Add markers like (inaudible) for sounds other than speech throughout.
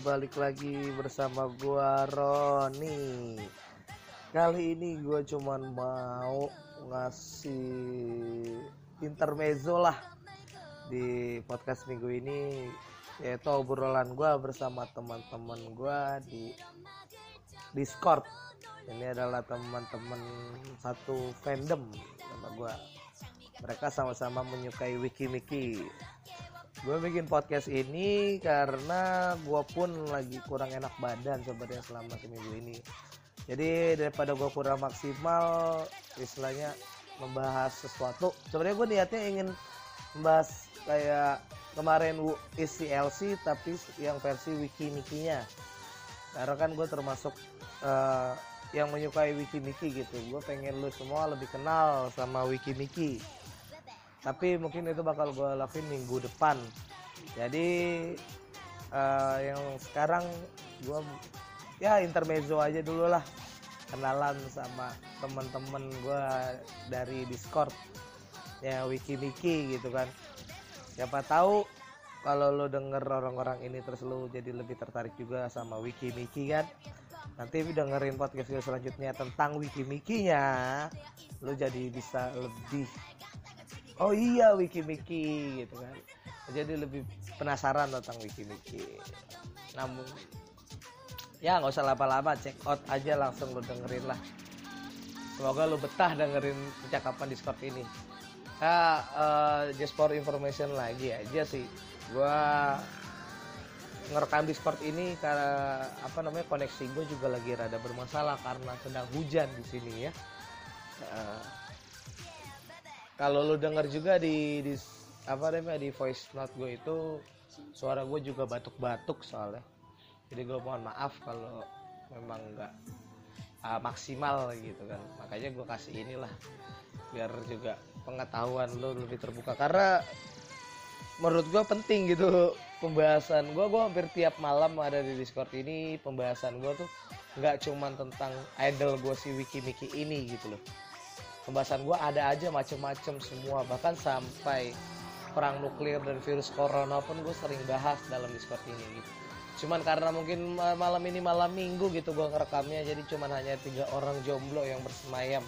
balik lagi bersama gua Roni. Kali ini gua cuman mau ngasih intermezzo lah di podcast minggu ini yaitu obrolan gua bersama teman-teman gua di Discord. Ini adalah teman-teman satu fandom sama gua. Mereka sama-sama menyukai wiki-wiki gue bikin podcast ini karena gue pun lagi kurang enak badan sebenarnya selama seminggu ini. Jadi daripada gue kurang maksimal istilahnya membahas sesuatu. Sebenarnya gue niatnya ingin membahas kayak kemarin isi LC tapi yang versi wiki mikinya karena kan gue termasuk uh, yang menyukai wiki gitu. Gue pengen lu semua lebih kenal sama wiki miki tapi mungkin itu bakal gue lakuin minggu depan. Jadi uh, yang sekarang gue ya intermezzo aja dulu lah. Kenalan sama temen-temen gue dari Discord. Ya wiki wiki gitu kan. Siapa tahu kalau lo denger orang-orang ini terus lo jadi lebih tertarik juga sama wiki wiki kan. Nanti dengerin podcast gue selanjutnya tentang wiki wikinya lo jadi bisa lebih oh iya wiki wiki gitu kan. Jadi lebih penasaran tentang wiki wiki namun ya nggak usah lama-lama check out aja langsung lo dengerin lah. Semoga lo betah dengerin percakapan discord ini. Ya uh, just for information lagi aja sih. Gua ngerekam Discord ini karena apa namanya koneksi gue juga lagi rada bermasalah karena sedang hujan di sini ya. Uh, kalau lu denger juga di, di apa namanya di voice note gue itu suara gue juga batuk-batuk soalnya. Jadi gue mohon maaf kalau memang nggak uh, maksimal gitu kan. Makanya gue kasih inilah biar juga pengetahuan lo lebih terbuka. Karena menurut gue penting gitu pembahasan gue gue hampir tiap malam ada di discord ini pembahasan gue tuh nggak cuman tentang idol gue si wiki miki ini gitu loh pembahasan gue ada aja macem-macem semua. Bahkan sampai perang nuklir dan virus corona pun gue sering bahas dalam discord ini gitu. Cuman karena mungkin malam ini malam minggu gitu gue ngerekamnya jadi cuman hanya tiga orang jomblo yang bersemayam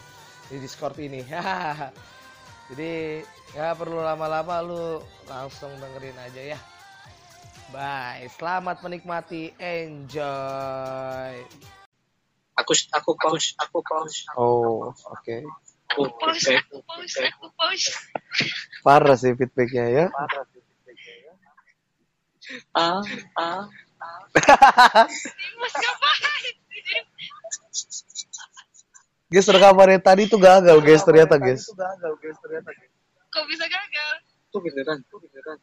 di discord ini. (laughs) Jadi ya perlu lama-lama lu langsung dengerin aja ya. Bye. Selamat menikmati. Enjoy. Aku aku pause aku pause. Oh oke. okay. Aku aku pause aku pause parah sih feedbacknya ya ah ah (laughs) Mas ngapain? Guys, rekamannya tadi tuh gagal, guys, ternyata, guys. Kok bisa gagal? tuh beneran tuh beneran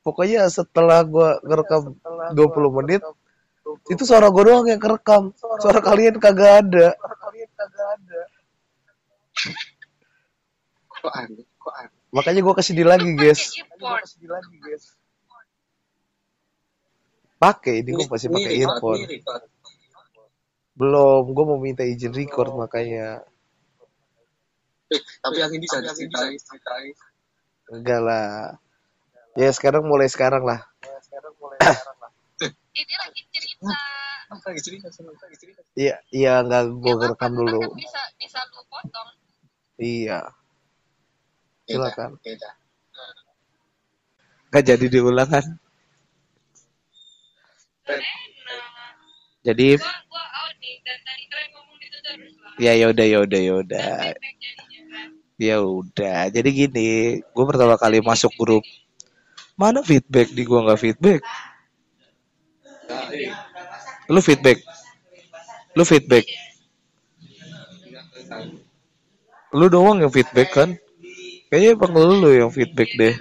Pokoknya setelah gua ngerekam 20 menit, itu suara gua doang yang kerekam. Suara kalian kagak ada. Kok aneh kok aneh Makanya gua ke sini lagi, guys. Import. Pakai, ini gua masih pakai earphone. Belum, gua mau minta izin record makanya. Eh, tapi yang ini bisa diceritain ceritain Enggak lah. Ya sekarang mulai sekarang lah. Ini (coughs) lagi cerita. apa lagi cerita lagi Iya, iya enggak gua Yang rekam dulu. kan bisa bisa lu potong. Iya. Silakan. beda Enggak jadi diulang kan? Jadi Gua gua out nih dan tadi kalian ngomong itu terus lah. ya yaudah yaudah yaudah. Dan feedback jadinya kan. Ya udah. Jadi gini, gue pertama kali masuk grup. Mana feedback di gua nggak feedback? Lu feedback? Lu feedback? Lu doang yang feedback kan? Kayaknya emang lu yang feedback deh.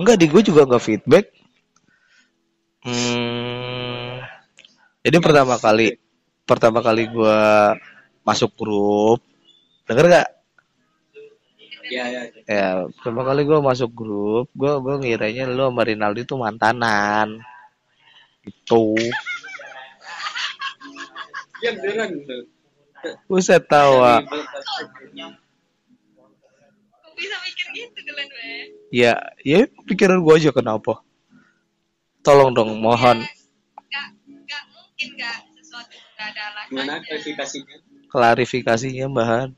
Enggak di gue juga nggak feedback. Hmm, jadi pertama kali pertama kali gue masuk grup, denger gak? ya ya Ya pertama kali gue masuk grup, gue gue ngiranya lu sama Rinaldi tuh mantanan. Itu. ya beneran Buset tawa. Kok bisa mikir gitu Ya, ya pikiran gue aja kenapa. Tolong dong, mohon Gak, gak mungkin gak sesuatu gak ada alasannya. Gimana klarifikasinya? klarifikasinya bahan.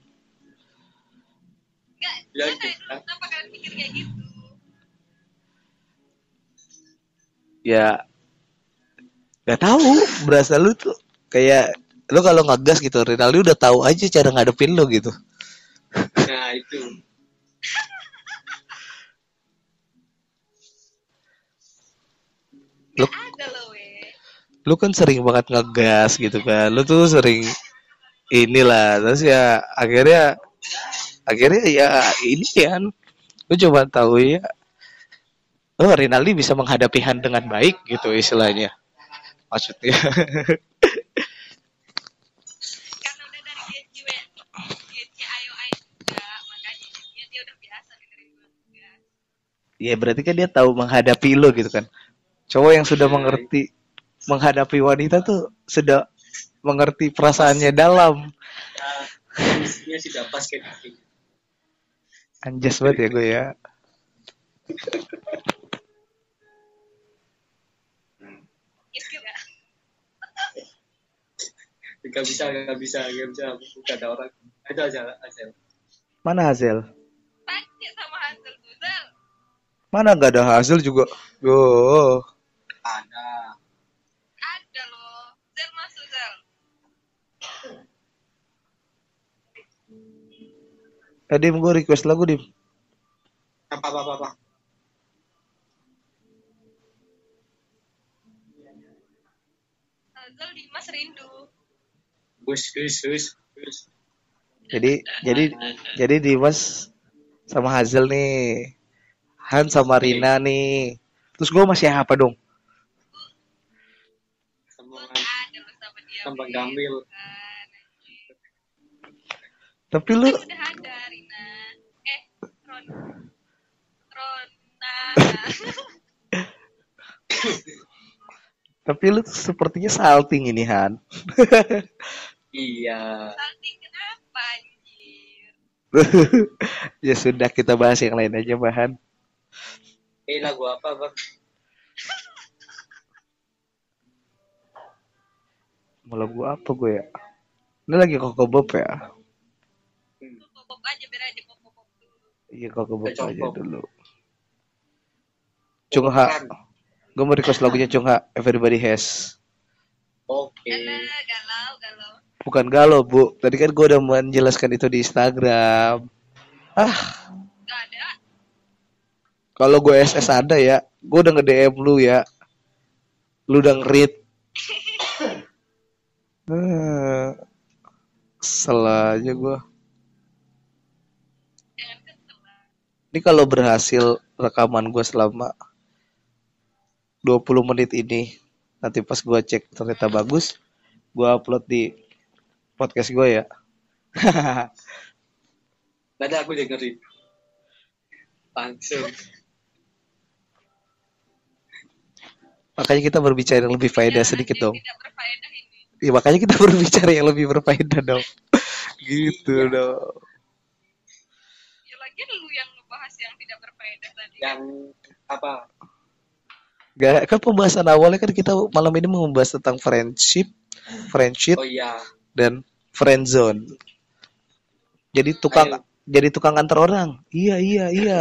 Gak, dulu kenapa kalian pikir kayak gitu? Ya, gak tahu. Berasa lu tuh kayak lu kalau ngegas gitu, Rinaldi udah tahu aja cara ngadepin lu gitu. Nah itu. Lu, lu kan sering banget ngegas gitu kan. Lu tuh sering inilah. Terus ya akhirnya akhirnya ya ini kan. Lu coba tahu ya. Oh, Rinaldi bisa menghadapi Han dengan baik gitu istilahnya. Maksudnya. Ya berarti kan dia tahu menghadapi lo gitu kan. Cowok yang sudah Ya, mengerti menghadapi wanita tuh sudah mengerti perasaannya dalam. Mestinya sudah pas kayak gitu. Anjas banget ya gue ya. (laughs) Gitu gak? Gak bisa, gak bisa, gak bisa. Bukan ada orang. Itu aja, aja. Mana hasil? Tanya sama Hansel Guzal. Mana nggak ada hasil juga. Oh. Ada. Ada loh. Zel masuk Zel. Eh, Dim, gue request lagu, Dim. Apa, apa, apa, apa. Gus, gus, gus, gus. Jadi, jadi, jadi Dimas sama Hazel nih. Han sama Rina nih. Terus gue masih apa dong? Sama. Gamil. Tapi lu, udah ada Rina. Eh, Ron. Rona. (laughs) tapi lu sepertinya salting ini Han. (laughs) Iya. Salting kenapa anjir? (laughs) ya sudah kita bahas yang lain aja bahan. Eh, lagu apa, bang? Mau lagu apa gue ya? Ini lagi Koko Bob ya? Hmm. Pop aja biar aja dulu. Iya Koko Bob aja Bob. dulu. Cungha, gue mau request lagunya Cungha, Everybody Has. Oke. Alah, galau, galau. Bukan galau bu, tadi kan gue udah menjelaskan itu di Instagram. Ah, kalau gue SS ada ya, gue udah nge-DM lu ya. Lu udah nge-read. Eh, Kesel aja gue. Ini kalau berhasil rekaman gue selama 20 menit ini, nanti pas gue cek ternyata bagus, gue upload di podcast gue ya. (laughs) Nanti aku dengerin. Langsung. Makanya kita berbicara yang lebih faedah Jangan sedikit dong. Tidak berfaedah ini. Ya, makanya kita (laughs) berbicara yang lebih berfaedah dong. (laughs) gitu dong. Ya lagi lu yang ngebahas yang tidak berfaedah tadi. Yang apa? Gak kan pembahasan awalnya kan kita malam ini mau membahas tentang friendship, friendship Oh iya. dan friend zone. Jadi tukang Ayo. jadi tukang antar orang. Iya iya iya.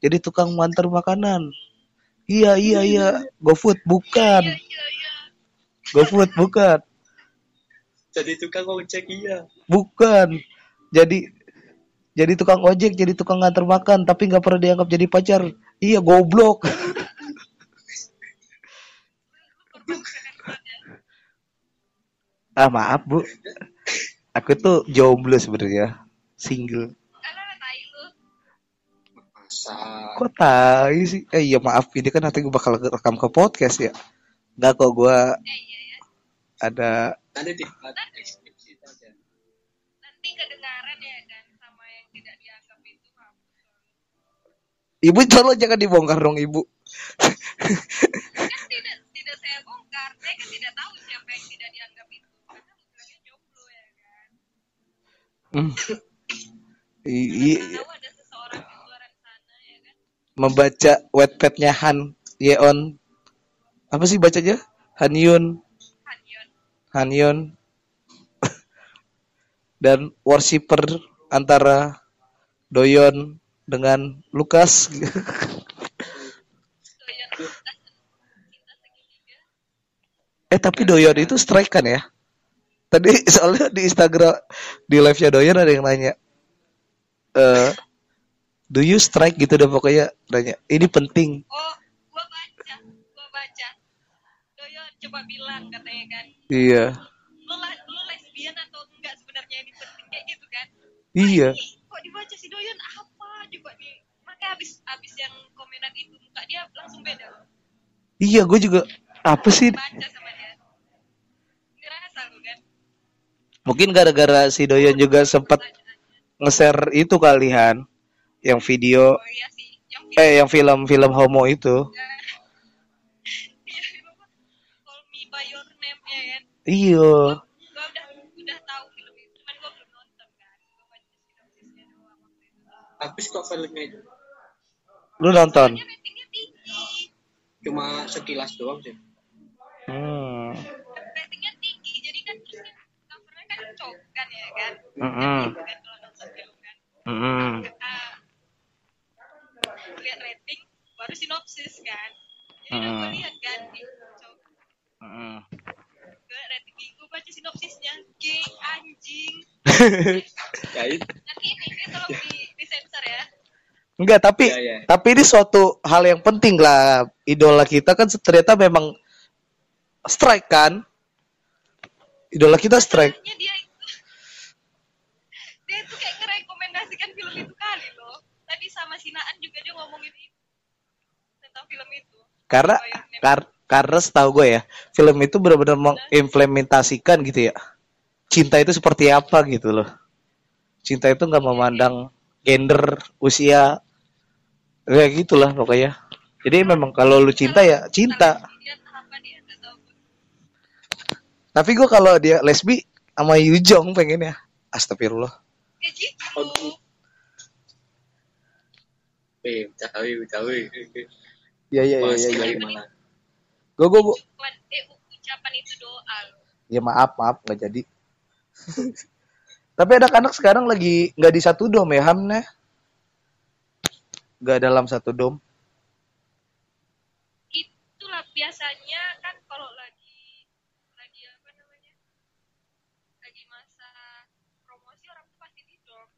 Jadi tukang mantar makanan. Iya iya iya. GoFood bukan. Iya, iya, iya. GoFood bukan. Jadi tukang ojek iya. Bukan. Jadi jadi tukang ojek, jadi tukang ngantar makan, tapi nggak pernah dianggap jadi pacar. Iya, goblok. ah, maaf, Bu. Aku tuh jomblo sebenarnya. Single. Kok tai sih? Eh, iya maaf, ini kan nanti gue bakal rekam ke podcast ya. Nggak kok gue Eh, iya ya. ada Nanti di deskripsi aja. Nanti kedengaran ya kan sama yang tidak dianggap itu. Ibu tolong jangan dibongkar dong, Ibu. (laughs) Kan tidak tidak saya bongkar. Saya kan tidak tahu siapa yang tidak dianggap itu. Karena lu bilangnya jomblo ya kan. Hmm. I- Mana i- tahu ada seseorang yang membaca wetpadnya Han Yeon. Apa sih bacanya? Han Yun. Han Yun (laughs) dan worshipper antara Doyon dengan Lukas eh tapi Doyon itu strike kan ya tadi (laughs) soalnya di Instagram di live nya Doyon ada yang nanya eh do you strike gitu deh pokoknya nanya ini penting Oh, gua baca, gua baca. Doyan coba bilang katanya kan. iya Lu, lu lesbian atau enggak sebenarnya ini penting kayak gitu kan? iya kok dibaca si Doyan apa coba nih? Makanya abis abis yang komenan itu muka dia langsung beda. iya gue juga apa sih Baca sama dia. Ngerasa lu kan? Mungkin gara-gara si Doyon juga sempat nge-share itu kalian yang video Oh iya eh yang film-film homo itu Iya, film apa? Call Me By Your Name iya Gua udah udah tahu film itu, cuman gua belum nonton. Gua baca sinopsisnya doang waktu itu. Habis kok filmnya itu. lu nonton tinggi. Cuma sekilas doang sih. hmm. Ratingnya tinggi, jadi kan terus kan covernya kan cok kan ya kan? Mm-mm. Gitu kan kalau nonton film kan. Mm-mm. Ah, lihat rating, baru sinopsis kan. Jadi udah Hmm. gua lihat kan di cok. Mm-mm. Gua liat rating, gua baca sinopsisnya, gay anjing. (laughs) Ya itu. Nanti ini ini tolong di, disensor ya. Enggak, tapi tapi ini suatu hal yang penting lah. Idola kita kan ternyata memang strike kan? Idola kita strike dia itu dia itu kayak ngerekomendasikan film itu kali loh tadi sama Sinaan juga dia ngomongin itu tentang film itu Karena kar- karena setahu gue ya, film itu benar-benar mengimplementasikan gitu ya. Cinta itu seperti apa gitu loh. Cinta itu nggak memandang gender, usia, kayak gitulah pokoknya. Jadi memang kalau lu cinta ya cinta. Tapi gue kalau dia lesbi sama Yujong pengen ya. Astagfirullah. kayak gitu cawe, cawe. Iya iya iya iya. iya. malah. Gue gue gue. ucapan eh ucapan itu doa loh. Ya maaf maaf nggak jadi. (laughs) Tapi anak-anak sekarang lagi nggak di satu dom ya Hamne? Nggak dalam satu dom. itulah biasanya kan kalau lagi lagi apa namanya lagi masa promosi orang tuh pasti di dorm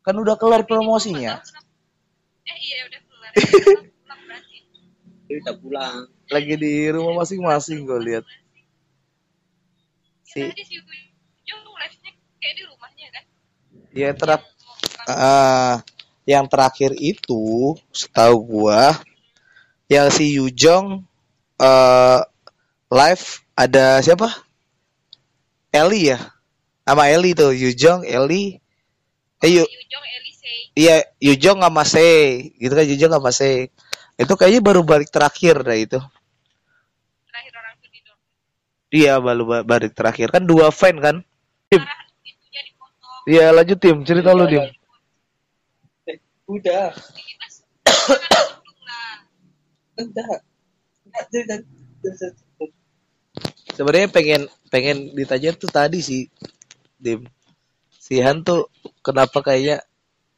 Kan udah kelar promosinya. eh iya udah kelar (laughs) ya. Udah pulang berarti Dia udah pulang. Lagi di rumah masing-masing gue lihat. Si... Kan? ya buka- ah, yang terakhir itu setahu gua yang si Yujong eh live ada siapa? Eli ya? Sama Eli tuh, Yujong, Eli. Eh, Yu, Si Ujung Elise iya Yujong sama Se, gitu kan Yujong sama Se. Itu kayaknya baru balik terakhir dah itu. terakhir orang tuh di dorm. Iya, baru ba- balik terakhir kan dua fan kan? Tim. Iya, lanjut tim, cerita lu tim. Eh, udah. Cerita. cerita- Sebenarnya pengen pengen ditanya tuh tadi sih, Dim. Si Han tuh kenapa kayaknya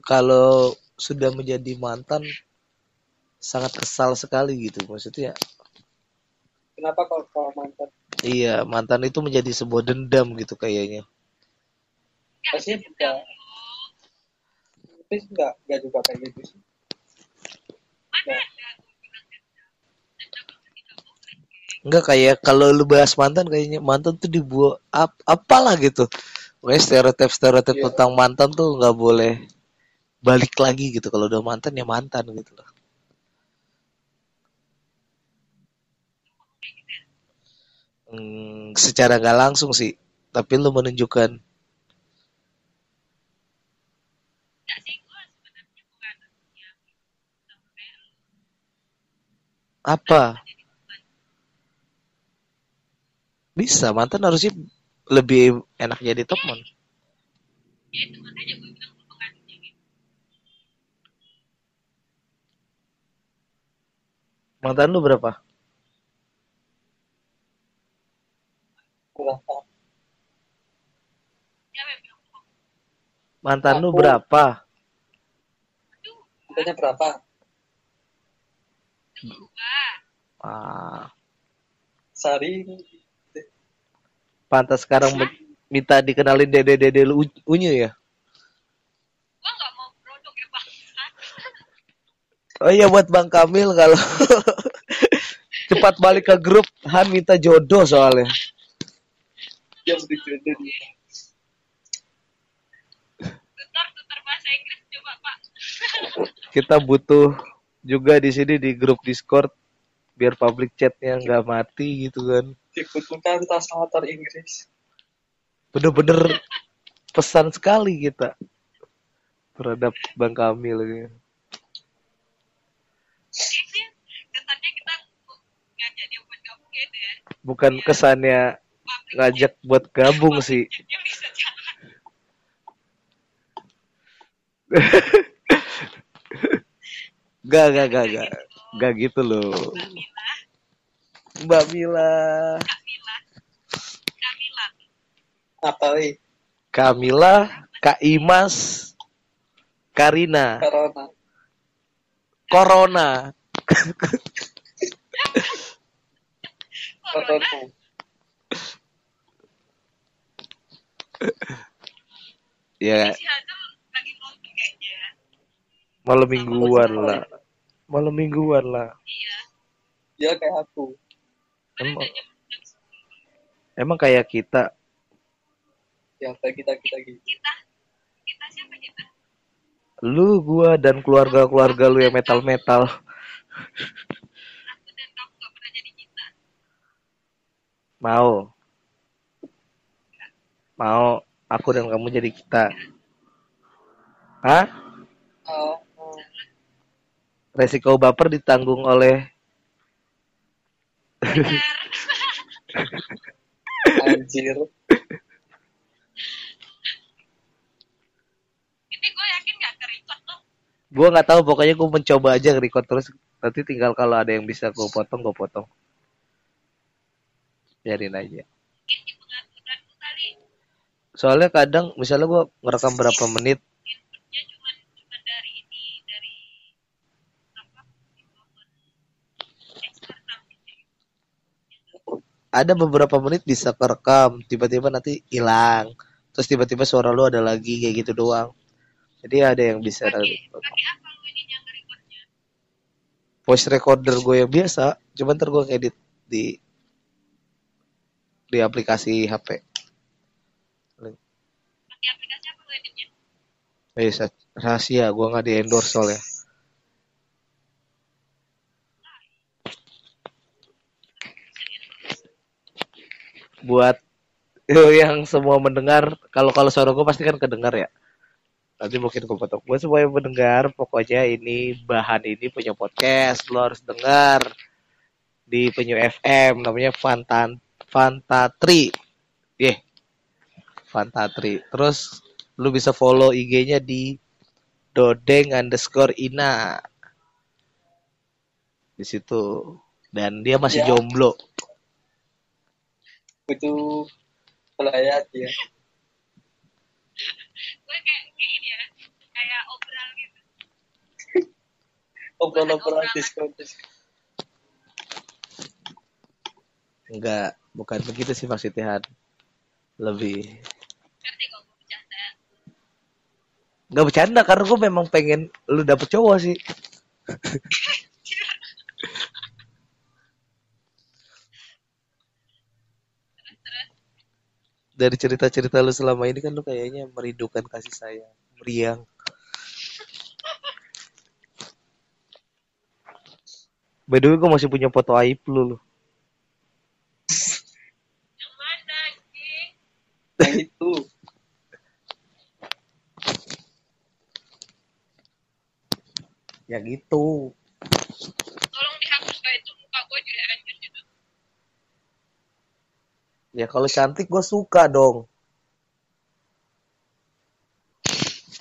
kalau sudah menjadi mantan sangat kesal sekali gitu maksudnya. Kenapa kalau kalau mantan? Iya, mantan itu menjadi sebuah dendam gitu kayaknya. Pasti enggak. Tapi enggak, enggak juga kayak gitu sih. Enggak kayak kalau lu bahas mantan kayaknya mantan tuh dibuat ap apalah gitu. Pokoknya stereotip-stereotip Iya. tentang mantan tuh nggak boleh balik lagi gitu. Kalau udah mantan ya mantan gitu loh. Hmm, secara nggak langsung sih, tapi lu menunjukkan apa? Bisa mantan harusnya lebih enak jadi gitu. Mantan lu? Berapa? Siapa yang bilang bohong? Mantan lu Aku- berapa? Aduh, Katanya berapa? dua. Ah, Sari. pantas sekarang minta dikenalin dede-dede lu unyu ya? Gua nggak mau produk ya bang. (laughs) Oh iya buat Bang Kamil kalau (laughs) cepat balik ke grup Han minta jodoh soalnya. Dia. Kita butuh juga di sini di grup Discord biar public chatnya nggak mati gitu kan. Dibutuhkan translator Inggris. Bener-bener pesan sekali kita terhadap Bang Kamil ini. Kayaknya kesannya kita ngajak dia buat gabung ya. Bukan kesannya ngajak buat gabung sih. (laughs) Gak, gak, gak, gak. Gak gitu loh. Mbak Mila. Kamila. Kamila. Apa? Kamila, Kak Imas, Karina, Corona. Corona. Corona. Ya, ya. malam mingguan lah. Malam mingguan lah. Iya. Dia kayak aku. Emang, sepuluh. emang kayak kita. Ya kayak kita kita gitu. Kita kita siapa kita? Lu, gua, dan keluarga-keluarga lu yang metal-metal. Aku dan kamu gak pernah jadi kita. Mau. Mau. Aku dan kamu jadi kita. Hah? Oh. Resiko baper ditanggung oleh Anjir. Ini gue yakin gak tuh. gua nggak tahu pokoknya gua mencoba aja record terus nanti tinggal kalau ada yang bisa gua potong gua potong biarin aja soalnya kadang misalnya gua ngerekam berapa menit inputnya cuma cuma dari ini dari apa momen eksternal gitu. Ada beberapa menit bisa kerekam tiba-tiba nanti hilang terus tiba-tiba suara lu ada lagi kayak gitu doang. Jadi ada yang bisa Pakai pakai apa lu ini yang voice recorder gue yang biasa cuman ntar gue edit di di aplikasi HP Pakai aplikasi apa lu editnya? eh rahasia gue nggak di endorse soalnya buat yang semua mendengar kalau kalau suara gue pasti kan kedengar ya. Nanti mungkin gue potong. Buat semua yang mendengar pokoknya ini bahan ini punya podcast lo harus dengar di penyu FM namanya Fantan Fantatri. Yeah Fantatri. Terus lu bisa follow IG-nya di dodeng underscore ina. Di situ. Dan dia masih Ya. jomblo Butuh pelayat ya. Gue kayak kayak ini ya, kayak obral gitu. (laughs) Obrolan-obrolan Discord. enggak bukan begitu sih maksudnya Han. lebih Ngerti kok gue bercanda. nggak bercanda karena gue memang pengen lu dapet cowok sih (laughs) dari cerita-cerita lu selama ini kan lu kayaknya merindukan kasih sayang meriang by the way gue masih punya foto aib lu lu Yang mana anjing? (laughs) Yang itu. yang itu Tolong dihapus gak itu muka gue jadi hancur gitu. Ya kalau cantik gue suka dong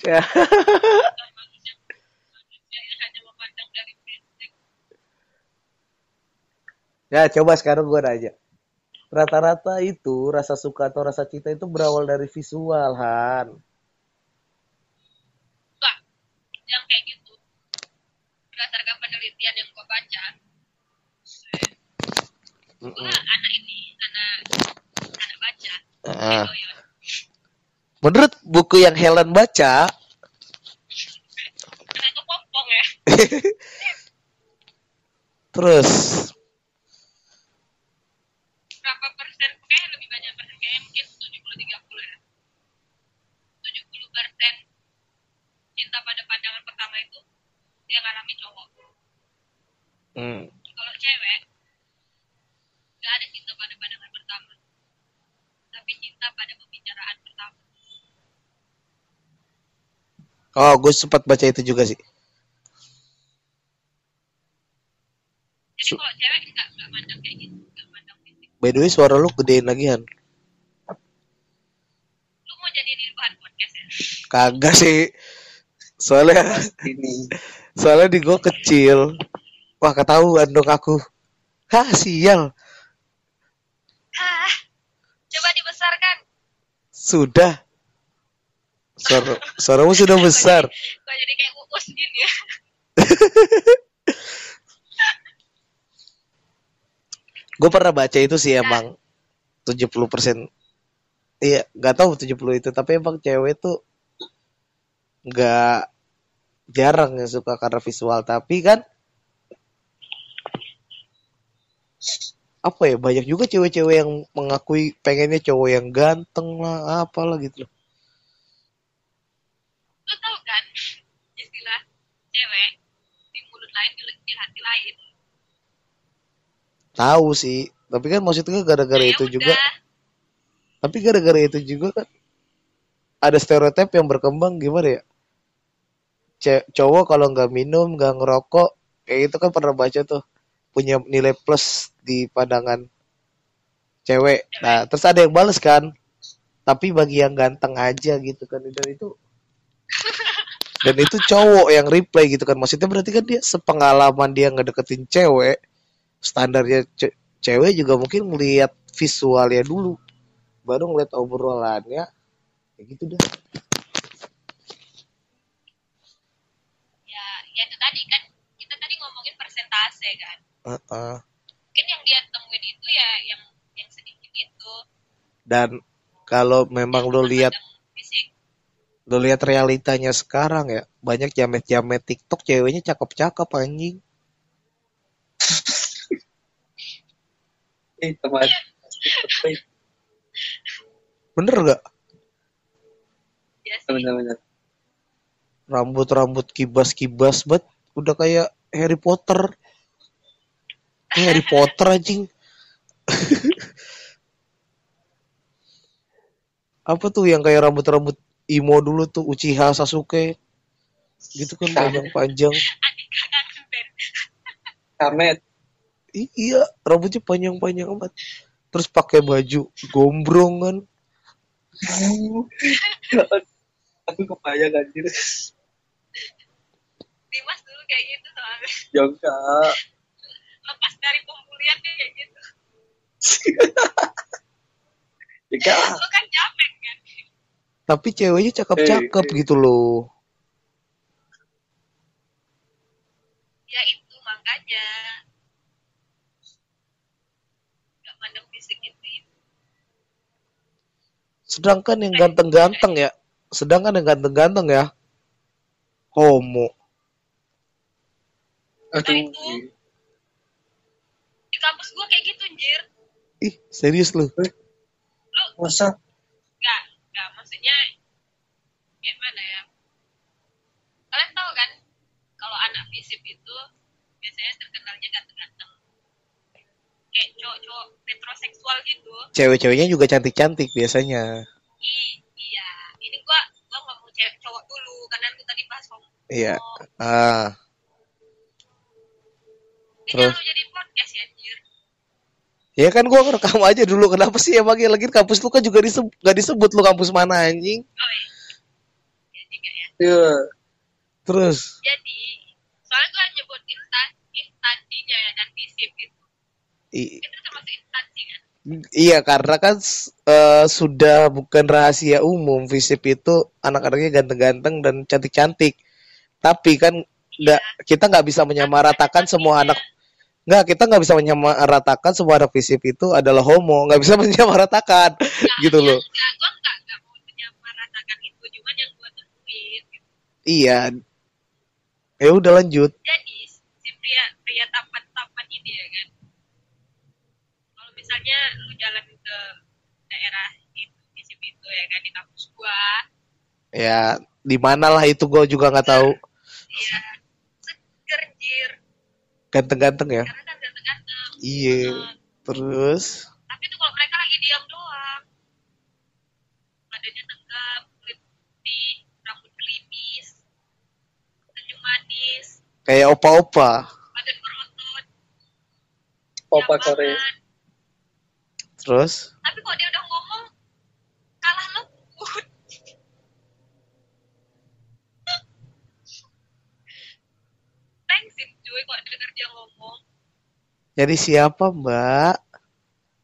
ya. (laughs) Ya, coba sekarang gue nanya. Rata-rata itu rasa suka atau rasa cinta itu berawal dari visual, Han. Pak, yang kayak gitu berdasarkan penelitian yang gua baca gua anak ini anak anak baca Ah. Doyon. Menurut buku yang Helen baca, ya? (laughs) Terus berapa persen kayak lebih banyak persen kayak mungkin 70 30 ya 70 persen cinta pada pandangan pertama itu dia ngalami cowok hmm, kalau cewek nggak ada cinta pada pandangan pertama tapi cinta pada pembicaraan pertama oh gue sempat baca itu juga sih. jadi kalau cewek nggak nggak mandang kayak gitu nggak mandang fisik By the way, suara lu gedein lagi, Han. lu mau jadi di bahan podcast ya Kagak sih. Soalnya Ini. soalnya di gue kecil. Wah, ketahuan dong aku. Hah, sial. Hah, coba dibesarkan Sudah. Suara, suaramu sudah besar. kok jadi kayak uus gini ya. (laughs) Gue pernah baca itu sih emang 70% Iya, nggak tahu 70 itu, tapi emang cewek tuh nggak jarang yang suka karena visual, tapi kan apa ya banyak juga cewek-cewek yang mengakui pengennya cowok yang ganteng lah apalah gitu. loh lu tahu kan istilah cewek di mulut lain di, di hati lain. Tahu sih tapi kan maksudnya gara-gara Ya itu udah. juga tapi gara-gara itu juga kan ada stereotip yang berkembang gimana ya? Ce- cowok kalau nggak minum nggak ngerokok kayak itu kan pernah baca tuh punya nilai plus di pandangan cewek. Nah terus ada yang bales kan tapi bagi yang ganteng aja gitu kan. Dan itu (laughs) dan itu cowok yang reply gitu kan. Maksudnya berarti kan dia sepengalaman dia ngedeketin cewek standarnya ce- cewek juga mungkin ngelihat visualnya dulu. Baru ngeliat obrolannya kayak gitu dah. Ya ya itu tadi kan. Kita tadi ngomongin persentase kan. Heeh. mungkin yang dia temuin itu ya yang yang sedikit itu. Dan kalau memang lo lihat lo lihat realitanya sekarang ya banyak jamet-jamet TikTok ceweknya cakep-cakep anjing. Eh, teman. bener gak ya sih. Benar-benar. rambut-rambut kibas-kibas bet udah kayak Harry Potter. Ini Harry Potter anjing. (laughs) Apa tuh yang kayak rambut-rambut imo dulu tuh Uchiha Sasuke. Gitu kan panjang-panjang Kamet. Iya rambutnya panjang-panjang amat. Terus pakai baju gombrong kan. Aku kebayang anjir. Dimas dulu kayak gitu soalnya. Ya enggak. lepas dari pembulian kayak gitu. (laughs) Ya enggak. lu kan kan tapi ceweknya cakep-cakep Eh, eh. gitu loh. Ya itu makanya. Nggak mandang fisik itu sedangkan yang ganteng-ganteng ya. Sedangkan yang ganteng-ganteng ya. Homo. Aduh. di kampus gua kayak gitu anjir ih serius lu? Lu Masa? Maksudnya gimana ya? Kalian tahu kan kalau anak fisip itu biasanya terkenalnya ganteng-ganteng. Kayak cowok-cowok metroseksual gitu. Cewek-ceweknya juga cantik-cantik biasanya. Ih, iya. Ini gua gua ngomong cewek cowok dulu karena lu tadi bahas homo iya. Ah. Ini Terus? jadi podcast ya ya kan gua ngerekam aja dulu kenapa sih emangnya lagi kampus lu kan juga disebut gak disebut lu kampus mana anjing? Oh iya. Ya juga ya. Iya. terus? Jadi soalnya gua nyebut instan instansinya ya dan fisip gitu. I- itu termasuk instansi kan? Iya karena kan eh, sudah bukan rahasia umum visip itu anak-anaknya ganteng-ganteng dan cantik-cantik. Tapi kan nggak kita nggak bisa menyamaratakan semua anak nggak kita nggak bisa menyamaratakan semua visip itu adalah homo. Nggak bisa (laughs) menyamaratakan. Gitu loh. Enggak, gue enggak, enggak mau menyamaratakan itu, cuman yang gue temuin. Gitu. iya. Ya udah lanjut. Jadi, si pria, pria tampan-tampan ini ya kan, kalau misalnya lu jalan ke daerah itu, di situ itu ya kan, di kampus gua, ya di mana lah itu gue juga nggak tahu. Ya jir, ganteng-ganteng ya? Karena kan ganteng-ganteng. iya. Terus? Tapi itu kalau mereka lagi diam doang, badannya tegap, kulit putih, rambut gelimis, senyum manis, kayak opa-opa? Badan berotot, Opa. Korea. terus? Tapi kok dia udah cuy kok denger dia ngomong Jadi siapa mbak?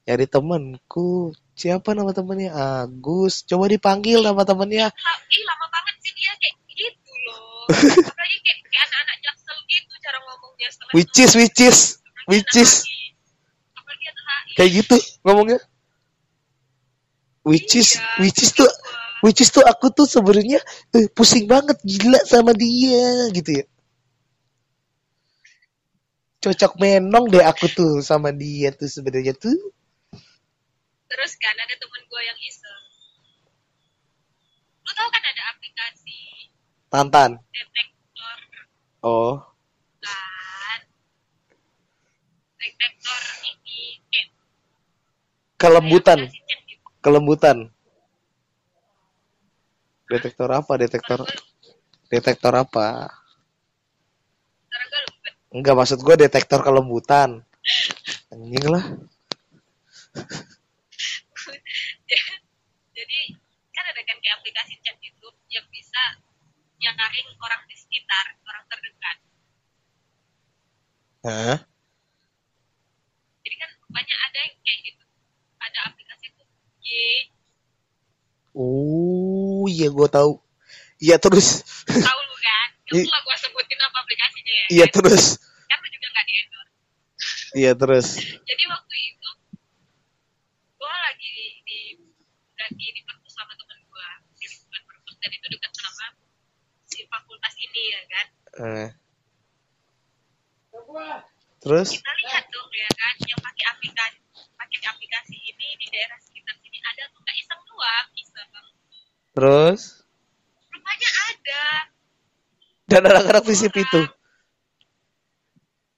Jadi temenku. Siapa nama temennya? Agus. Coba dipanggil nama temennya. Ih lama banget sih dia kayak gitu loh (laughs) apalagi kayak, kayak anak-anak jaksel gitu cara ngomongnya Which is, which is, which is. Kayak gitu ngomongnya. Which is, Iya, which is tuh, which is tuh aku tuh sebenarnya eh, pusing banget gila sama dia gitu ya. Cocok menong deh aku tuh sama dia tuh sebenarnya tuh. terus kan ada temen gue yang iseng lu tau kan ada aplikasi Tantan. detektor Oh, kan detektor ini kayak kelembutan, gitu. kelembutan. Detektor apa? Detektor detektor apa? Enggak maksud gue detektor kelembutan. Anjing lah. (laughs) Jadi kan ada kan kayak aplikasi chat itu yang bisa nyaring orang di sekitar, orang terdekat. Hah? Jadi kan banyak ada yang kayak gitu. Ada aplikasi itu Y, Oh, iya gue tahu. Iya terus. tahu lu kan? Lah gue sebutin apa aplikasinya ya. Iya terus. Kan lu juga nggak di endorse. Iya terus. Jadi waktu itu gue lagi di, di lagi di perpus sama temen gue di lingkungan perpus dan itu dekat sama si fakultas ini ya kan. Eh. Terus? kita lihat dong ya kan yang pakai aplikasi pakai aplikasi ini di daerah sekitar sini ada tuh nggak iseng doang iseng Terus? Dan anak-anak visip itu.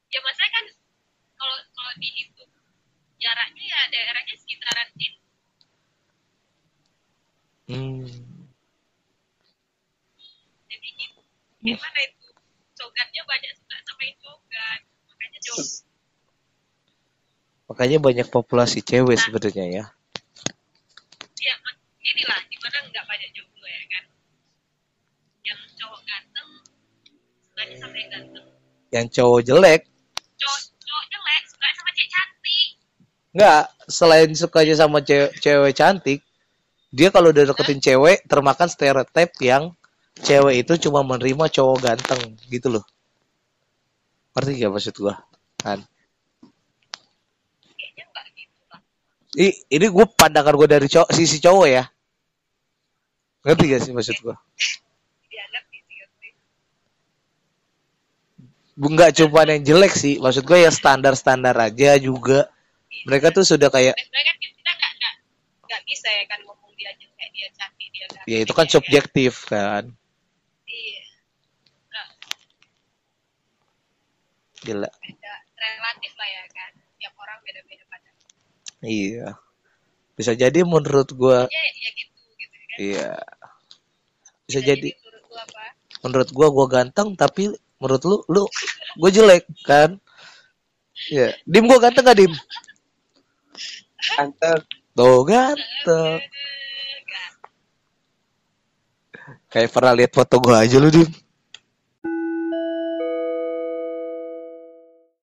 ya maksudnya kan kalau kalau dihitung jaraknya ya daerahnya sekitaran sini Hmm. jadi itu gimana itu cogatnya banyak suka sama cogat makanya jauh Makanya banyak populasi cewek sebenarnya ya. ya mak- inilah gimana nggak banyak jomblo ya kan yang cowok ganteng sukanya sama yang ganteng Yang cowok jelek, cowok cowok jelek suka sama cewek cantik enggak, selain sukanya sama cewek, cewek cantik, dia kalau udah deketin cewek termakan stereotip yang cewek itu cuma menerima cowok ganteng gitu loh. Ngerti gak maksud gua? Kan. gitu ini gue pandangan gue dari cowok, sisi cowok ya. Ngerti gak sih maksud gue? (laughs) dianggap gitu sih Enggak cuma yang jelek sih, maksud gue ya standar-standar aja juga. Mereka tuh sudah kayak, sebenarnya kan kita nggak nggak nggak bisa ya kan ngomong dia jelek dia cantik dia ganteng ya itu kan subjektif kan. iya Nggak, Gila. beda relatif lah ya kan tiap orang beda beda pada Iya. Bisa jadi menurut gue, ya ya gitu gitu kan iya. Bisa Bisa jadi apa menurut gue gue ganteng tapi menurut lu lu gue jelek kan? Iya. Dim gue ganteng gak dim? Antep. Tuh ganteng. Kayak pernah lihat foto gue aja lu dim.